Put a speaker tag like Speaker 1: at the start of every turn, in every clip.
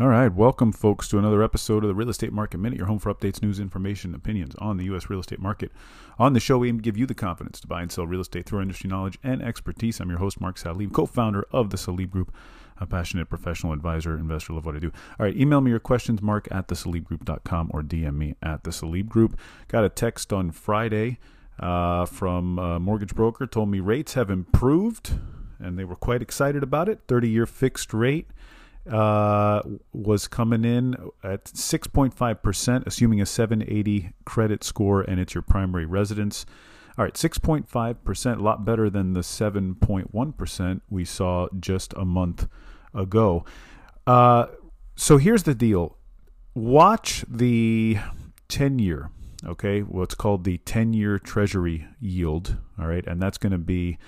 Speaker 1: All right, welcome, folks, to another episode of the Real Estate Market Minute, your home for updates, news, information, opinions on the U.S. real estate market. On the show, we aim to give you the confidence to buy and sell real estate through our industry knowledge and expertise. I'm your host, Mark Salib, co founder of the Salib Group, a passionate professional advisor, investor, love what I do. All right, email me your questions, mark at thesalibgroup.com or DM me at the Salib Group. Got a text on Friday uh, from a mortgage broker, told me rates have improved, and they were quite excited about it. 30 year fixed rate uh, was coming in at 6.5%, assuming a 780 credit score and it's your primary residence. All right, 6.5%, a lot better than the 7.1% we saw just a month ago. Uh, so here's the deal watch the 10 year, okay, what's called the 10 year treasury yield, all right, and that's going to be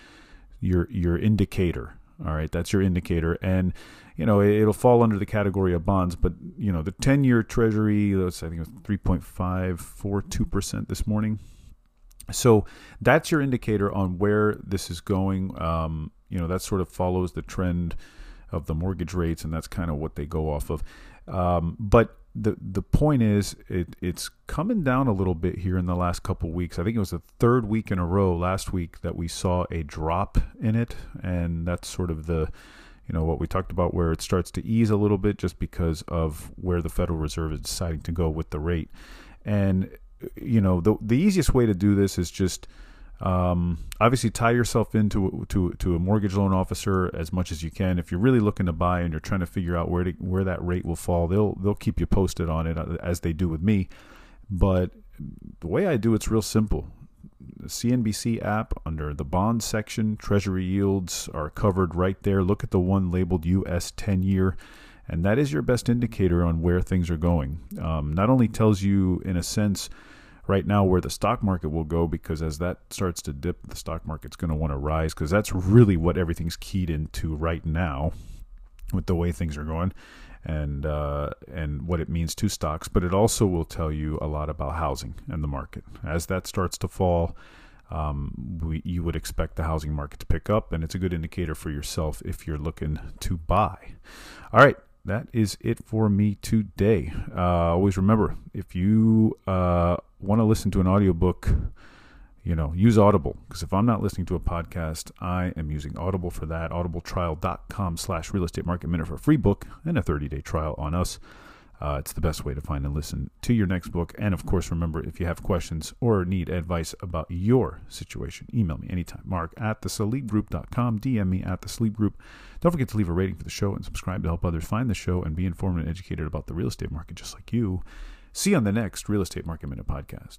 Speaker 1: your, your indicator. All right, that's your indicator. And you know, it'll fall under the category of bonds, but you know, the 10-year Treasury, that's I think it was 3.542 percent this morning. So that's your indicator on where this is going. Um, you know, that sort of follows the trend of the mortgage rates, and that's kind of what they go off of. Um, but the the point is, it, it's coming down a little bit here in the last couple weeks. I think it was the third week in a row last week that we saw a drop in it, and that's sort of the you know what we talked about where it starts to ease a little bit just because of where the Federal Reserve is deciding to go with the rate. And you know the the easiest way to do this is just um, obviously tie yourself into to to a mortgage loan officer as much as you can. If you're really looking to buy and you're trying to figure out where to, where that rate will fall, they'll they'll keep you posted on it uh, as they do with me. But the way I do it's real simple the CNBC app under the bond section. Treasury yields are covered right there. Look at the one labeled US 10 year, and that is your best indicator on where things are going. Um, not only tells you, in a sense, right now where the stock market will go, because as that starts to dip, the stock market's going to want to rise, because that's really what everything's keyed into right now with the way things are going and uh, and what it means to stocks, but it also will tell you a lot about housing and the market. As that starts to fall, um, we, you would expect the housing market to pick up, and it's a good indicator for yourself if you're looking to buy. All right, that is it for me today. Uh, always remember if you uh, want to listen to an audiobook you know, use Audible because if I'm not listening to a podcast, I am using Audible for that. Audibletrial.com slash real estate market minute for a free book and a 30 day trial on us. Uh, it's the best way to find and listen to your next book. And of course, remember if you have questions or need advice about your situation, email me anytime. Mark at thesalibgroup.com, DM me at the Salib Group. Don't forget to leave a rating for the show and subscribe to help others find the show and be informed and educated about the real estate market just like you. See you on the next Real Estate Market Minute podcast.